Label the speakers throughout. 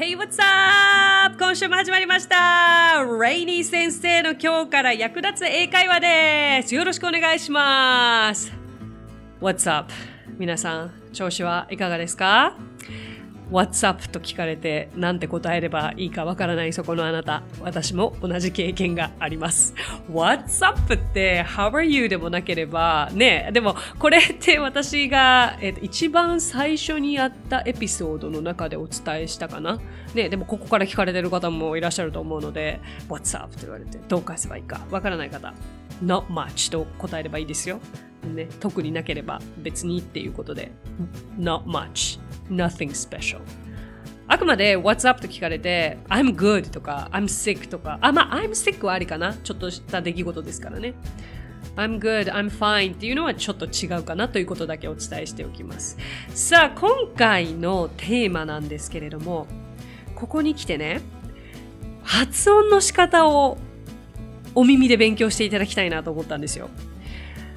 Speaker 1: Hey, what's up? 今週も始まりましたレイニー先生の今日から役立つ英会話ですよろしくお願いします What's up? 皆さん、調子はいかがですか？What's up? と聞かれて何て答えればいいかわからないそこのあなた。私も同じ経験があります。What's up? って How are you? でもなければね、でもこれって私が、えー、一番最初にやったエピソードの中でお伝えしたかな。ね、でもここから聞かれてる方もいらっしゃると思うので What's up? と言われてどう返せばいいかわからない方。Not much と答えればいいですよ。ね、特になければ別にっていうことで。Not much nothing special. あくまで What's up と聞かれて I'm good とか I'm sick とか。あ、まあ I'm sick はありかな。ちょっとした出来事ですからね。I'm good, I'm fine っていうのはちょっと違うかなということだけお伝えしておきます。さあ今回のテーマなんですけれどもここに来てね発音の仕方をお耳で勉強していただきたいなと思ったんですよ。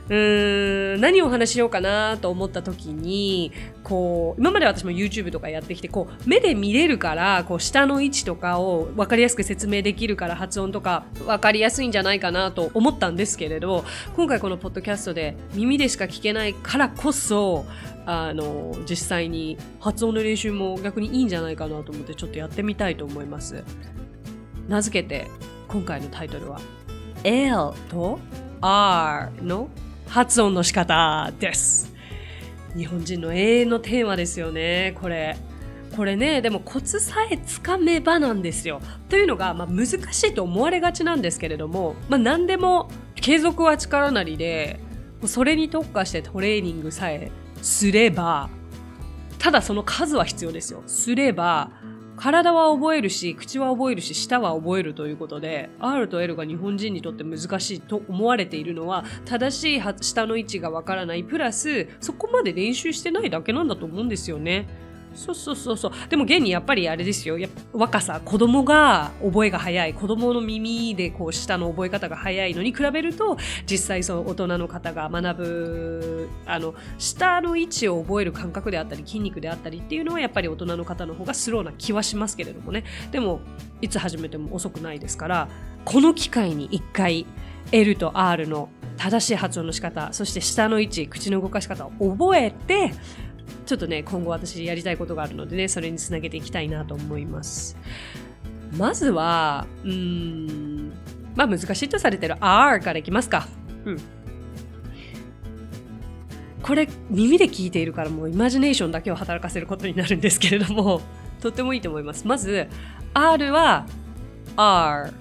Speaker 1: うーん何をお話ししようかなと思った時にこう今まで私も YouTube とかやってきてこう目で見れるからこう下の位置とかを分かりやすく説明できるから発音とか分かりやすいんじゃないかなと思ったんですけれど今回このポッドキャストで耳でしか聞けないからこそあの実際に発音の練習も逆にいいんじゃないかなと思ってちょっとやってみたいと思います。名付けて今回のタイトルは L と R の発音の仕方です。日本人の永遠のテーマですよね、これ。これね、でもコツさえつかめばなんですよ。というのが、まあ、難しいと思われがちなんですけれども、まあ、何でも継続は力なりで、それに特化してトレーニングさえすれば、ただその数は必要ですよ。すれば、体は覚えるし、口は覚えるし、舌は覚えるということで、R と L が日本人にとって難しいと思われているのは、正しい舌の位置がわからない、プラス、そこまで練習してないだけなんだと思うんですよね。そうそうそうそう。でも現にやっぱりあれですよ。若さ子供が覚えが早い子供の耳でこう舌の覚え方が早いのに比べると実際その大人の方が学ぶあの舌の位置を覚える感覚であったり筋肉であったりっていうのはやっぱり大人の方の方がスローな気はしますけれどもね。でもいつ始めても遅くないですからこの機会に一回 L と R の正しい発音の仕方そして舌の位置口の動かし方を覚えてちょっとね、今後私やりたいことがあるのでね、それにつなげていきたいなと思います。まずは、うん、まあ難しいとされてる R からいきますか。うん。これ耳で聞いているからもうイマジネーションだけを働かせることになるんですけれども、とってもいいと思います。まず、R は R。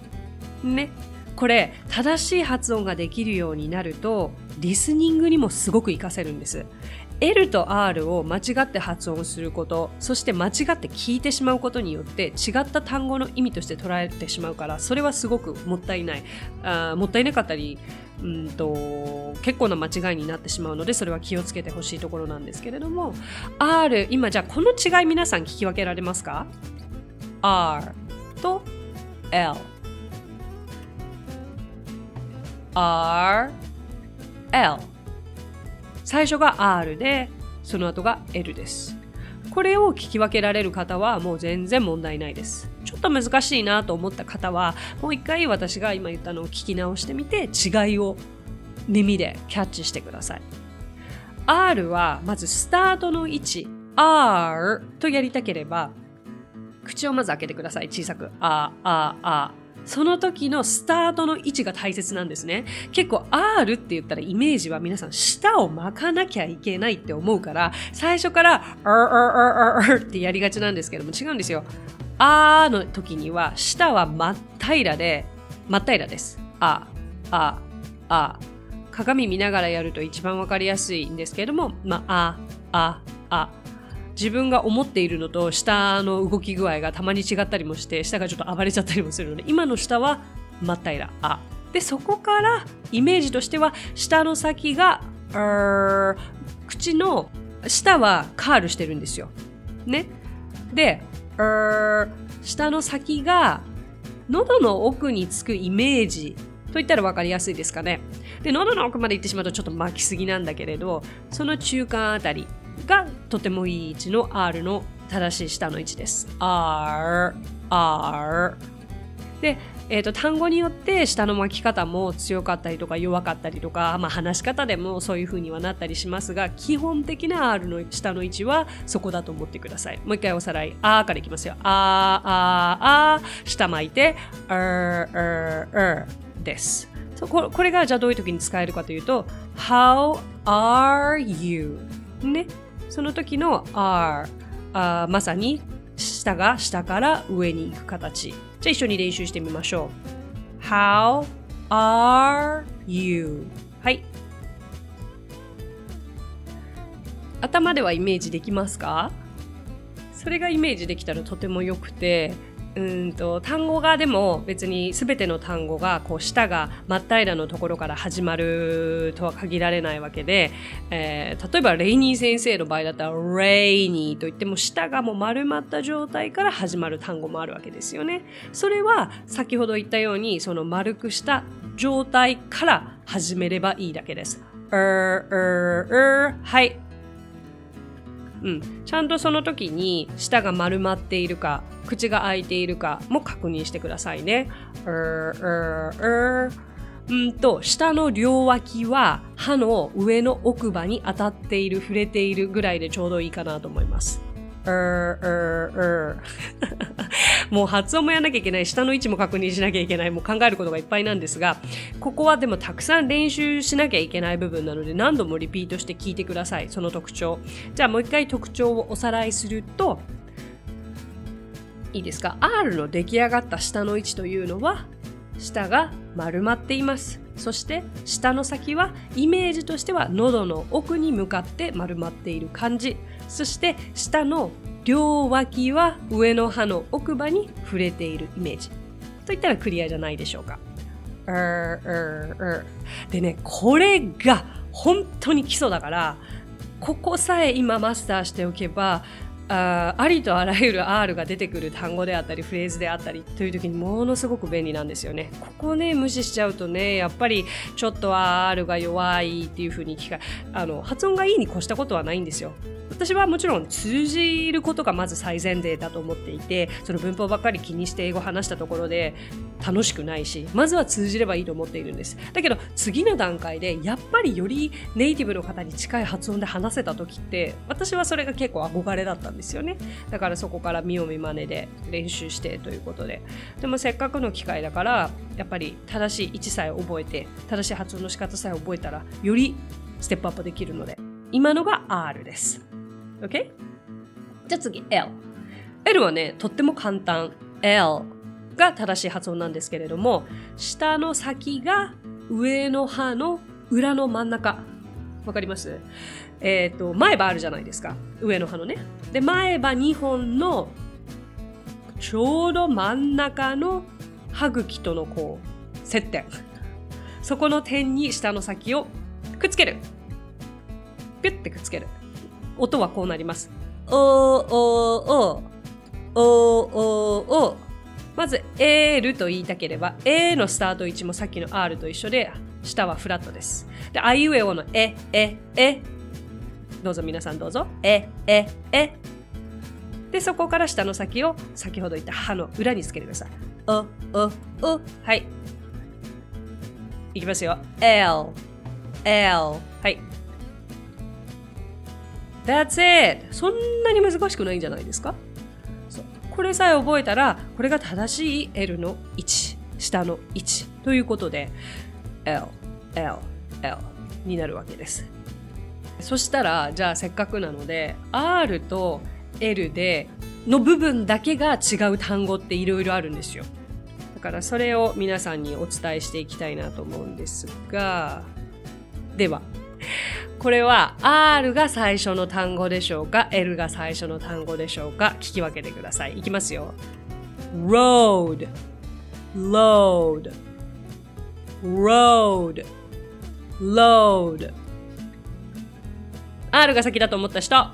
Speaker 1: ね。これ、正しい発音ができるようになると、リスニングにもすごく活かせるんです。L と R を間違って発音することそして間違って聞いてしまうことによって違った単語の意味として捉えてしまうからそれはすごくもったいない。あもったいなかったりうんと結構な間違いになってしまうのでそれは気をつけてほしいところなんですけれども R 今じゃあこの違い皆さん聞き分けられますか ?R と L R L 最初が R でその後が L です。これを聞き分けられる方はもう全然問題ないです。ちょっと難しいなと思った方はもう一回私が今言ったのを聞き直してみて違いを耳でキャッチしてください。R はまずスタートの位置 R とやりたければ口をまず開けてください。小さくあああ。その時のスタートの位置が大切なんですね。結構 R って言ったらイメージは皆さん舌を巻かなきゃいけないって思うから、最初から R, R, R, ってやりがちなんですけども違うんですよ。あーの時には舌は真っ平らで、真っ平らです。あ、あ、あ。鏡見ながらやると一番わかりやすいんですけども、まあ、あ、あ、あ。自分が思っているのと下の動き具合がたまに違ったりもして下がちょっと暴れちゃったりもするので今の下は真っ平らあでそこからイメージとしては下の先が口の下はカールしてるんですよ。ね。で、下の先が喉の奥につくイメージと言ったら分かりやすいですかね。で、喉の奥まで行ってしまうとちょっと巻きすぎなんだけれど、その中間あたりがとてもいい位置の R の正しい下の位置です。R、R。で、えーと、単語によって下の巻き方も強かったりとか弱かったりとか、まあ、話し方でもそういう風にはなったりしますが基本的な R の下の位置はそこだと思ってくださいもう一回おさらいあからいきますよあーああ下巻いてあーあーあーですこれがじゃあどういう時に使えるかというと How are you? ねその時の are あまさに下が下から上に行く形。じゃあ一緒に練習してみましょう。How are you? はい。頭ではイメージできますか？それがイメージできたらとても良くて、うんと単語がでも別に全ての単語がこう舌が真っ平らのところから始まるとは限られないわけで、えー、例えばレイニー先生の場合だったらレイニーといっても舌がもう丸まった状態から始まる単語もあるわけですよね。それは先ほど言ったようにその丸くした状態から始めればいいだけです。はいうん、ちゃんとその時に舌が丸まっているか口が開いているかも確認してくださいね。うんと下の両脇は歯の上の奥歯に当たっている触れているぐらいでちょうどいいかなと思います。もう発音もやらなきゃいけない、下の位置も確認しなきゃいけない、もう考えることがいっぱいなんですが、ここはでもたくさん練習しなきゃいけない部分なので、何度もリピートして聞いてください、その特徴。じゃあもう一回特徴をおさらいすると、いいですか ?R の出来上がった下の位置というのは、下が丸まっています。そして下の先はイメージとしては喉の奥に向かって丸まっている感じ。そして下の両脇は上の歯の奥歯に触れているイメージといったらクリアじゃないでしょうか。でね、これが本当に基礎だから、ここさえ今マスターしておけば、あありとあらゆる R が出てくる単語であったりフレーズであったりという時にものすごく便利なんですよね。ここね無視しちゃうとねやっぱりちょっと R が弱いっていう風に聞かあの発音がいいに越したことはないんですよ。私はもちろん通じることがまず最前提だと思っていてその文法ばっかり気にして英語話したところで楽しくないしまずは通じればいいと思っているんですだけど次の段階でやっぱりよりネイティブの方に近い発音で話せた時って私はそれが結構憧れだったんですよね。だからそこから見よう見まねで練習してということで。でもせっかくの機会だからやっぱり正しい位置さえ覚えて正しい発音の仕方さえ覚えたらよりステップアップできるので。今のが R です。OK? じゃあ次 L L はねとっても簡単。L が正しい発音なんですけれども下の先が上の歯の裏の真ん中。わかります？えっ、ー、と前歯あるじゃないですか。上の歯のね。で前歯2本のちょうど真ん中の歯茎とのこう接点。そこの点に下の先をくっつける。ピュッてくっつける。音はこうなります。おおおおおおまず L と言いたければ A のスタート位置もさっきの R と一緒で下はフラットです。で、あいうえおのえ、え、え。どうぞ皆さんどうぞ。え、え、え。で、そこから下の先を先ほど言った歯の裏につけてください。お、お、お。はい。いきますよ。L、L。はい。That's it! そんなに難しくないんじゃないですか？これさえ覚えたら、これが正しい L の位置、下の位置ということで、L、L、L になるわけです。そしたら、じゃあせっかくなので、R と L での部分だけが違う単語っていろいろあるんですよ。だからそれを皆さんにお伝えしていきたいなと思うんですが、ではこれは R が最初の単語でしょうか ?L が最初の単語でしょうか聞き分けてください。いきますよ。road, load, road, load. R が先だと思った人。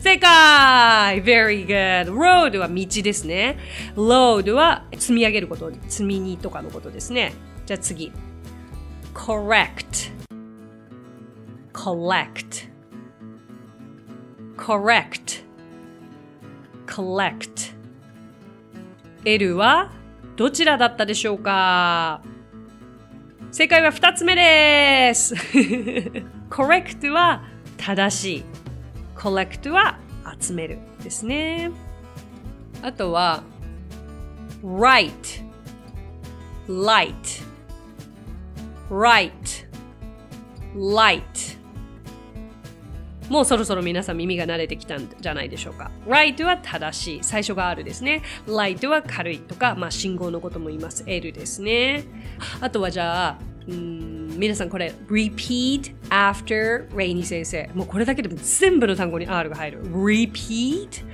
Speaker 1: 正解 !very good! road は道ですね。load は積み上げること、積み荷とかのことですね。じゃあ次。correct collect correct collect L はどちらだったでしょうか?正解は2つ目です correct は正しい collect は集めるですねあとは right light right light もうそろそろ皆さん耳が慣れてきたんじゃないでしょうか。right は正しい。最初があるですね。light は軽いとか、まあ信号のことも言います。L ですね。あとはじゃあ、うん皆さんこれ repeat after Rainy 先生。もうこれだけでも全部の単語に R が入る。repeat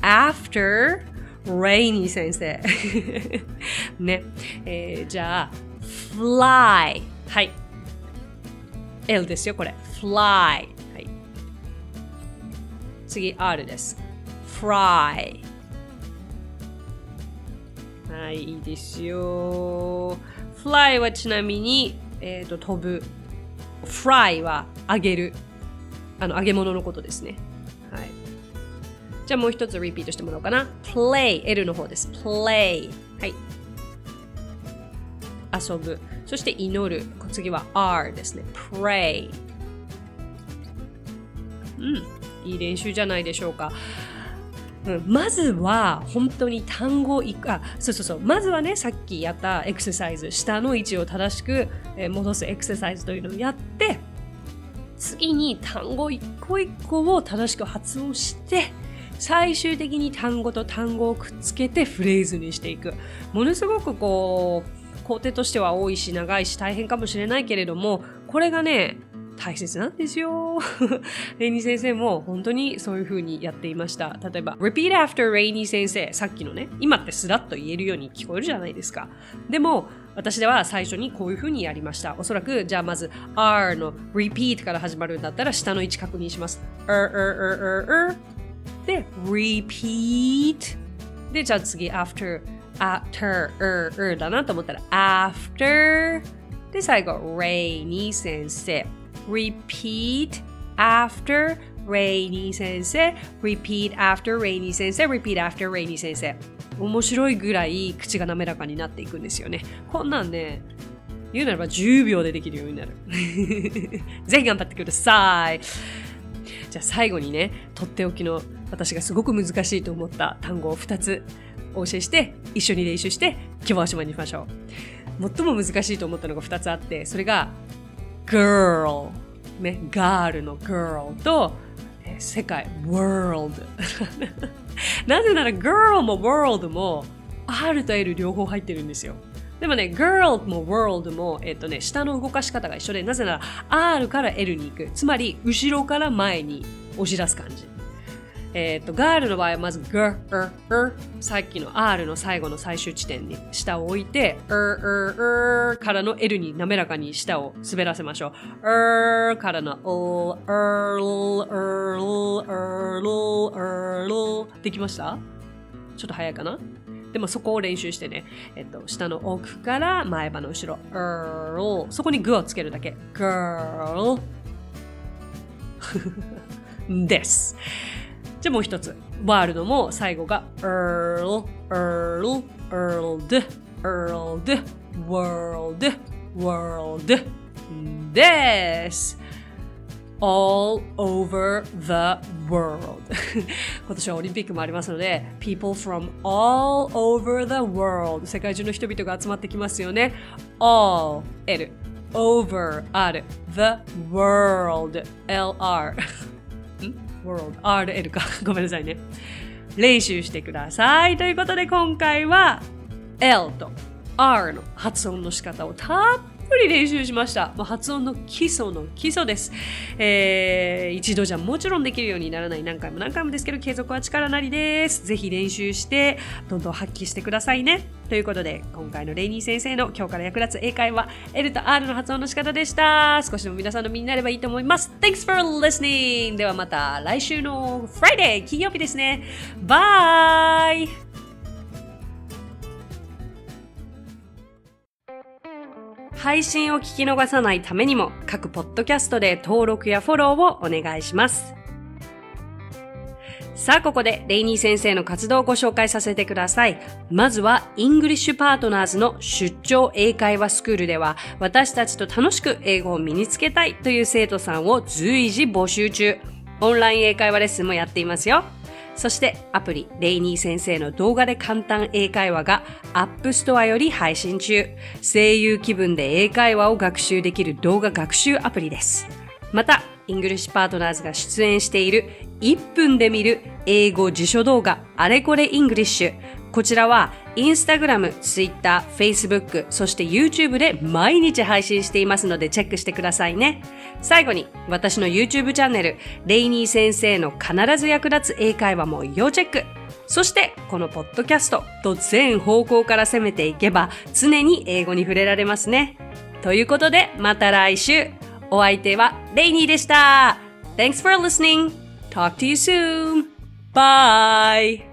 Speaker 1: after Rainy 先生。ね。えー、じゃあ、fly。はい。L ですよ、これ。fly。はい。次、R です。fry。はい、いいですよ。fly はちなみに、えっ、ー、と、飛ぶ。fry は揚げる。あの、揚げ物のことですね。はい。じゃあもう一つリピートしてもらおうかな。play。L の方です。play。はい。遊ぶ。そして祈る。次は R ですね。pray。うん。いい練習じゃないでしょうか。うん、まずは本当に単語いあそうそうそう。まずはねさっきやったエクササイズ下の位置を正しく戻すエクササイズというのをやって次に単語一個一個を正しく発音して最終的に単語と単語をくっつけてフレーズにしていく。ものすごくこう工程としては多いし長いし大変かもしれないけれどもこれがね大切なんですよ。レイニー先生も本当にそういう風にやっていました。例えば、repeat after レイニー先生。さっきのね、今ってスラッと言えるように聞こえるじゃないですか。でも、私では最初にこういう風にやりました。おそらく、じゃあまず R の repeat から始まるんだったら下の位置確認します。er, er, er, er, er で、repeat で、じゃあ次 after after, er, er だなと思ったら after で最後 rainy 先生 repeat after rainy 先生 repeat after rainy 先生 repeat after rainy 先生面白いぐらい口が滑らかになっていくんですよね。こんなんね言うならば10秒でできるようになる。ぜひ頑張ってください。じゃあ最後にねとっておきの私がすごく難しいと思った単語を2つお教えして一緒に練習して今日はおしまいにしましょう。最も難しいと思ったのが2つあってそれが girl ねガールの girl と世界 world なぜなら girl も world も R と L 両方入ってるんですよでもね、girl も world も、えっとね、下の動かし方が一緒で、なぜなら R から L に行く。つまり、後ろから前に押し出す感じ。えっ、ー、と、ガールの場合はまず g r, er, er さっきの R の最後の最終地点に下を置いて er, er, er からの L に滑らかに下を滑らせましょう。er からの l, earl, earl, earl, earl できましたちょっと早いかなでもそこを練習してね、えっと、下の奥から前歯の後ろ、earl そこにグをつけるだけ。girl です。じゃあもう一つ。ワールドも最後が earl, earl, earled, earled, world, world です。all over the world 今年はオリンピックもありますので people from all over the world 世界中の人々が集まってきますよね all L over R the world LR world. RL か。ごめんなさいね。練習してください。ということで今回は L と R の発音の仕方をたっぷり練習しました。もう発音の基礎の基礎です、えー。一度じゃもちろんできるようにならない何回も何回もですけど、継続は力なりです。ぜひ練習して、どんどん発揮してくださいね。ということで、今回のレイニー先生の今日から役立つ英会話、L と R の発音の仕方でした。少しでも皆さんの身になればいいと思います。Thanks for listening! ではまた来週の Friday! 金曜日ですね。バイ配信を聞き逃さないためにも各ポッドキャストで登録やフォローをお願いします。さあ、ここでレイニー先生の活動をご紹介させてください。まずは、 English Partners の出張英会話スクールでは、私たちと楽しく英語を身につけたいという生徒さんを随時募集中。オンライン英会話レッスンもやっていますよ。そしてアプリレイニー先生の動画で簡単英会話が App Store より配信中。声優気分で英会話を学習できる動画学習アプリです。また、 English Partners が出演している1分で見る英語辞書動画あれこれ English。こちらはインスタグラム、ツイッター、フェイスブック、そして YouTube で毎日配信していますのでチェックしてくださいね。最後に私の YouTube チャンネル、レイニー先生の必ず役立つ英会話も要チェック。そしてこのポッドキャストと全方向から攻めていけば常に英語に触れられますね。ということでまた来週。お相手はレイニーでした。Thanks for listening. Talk to you soon. Bye.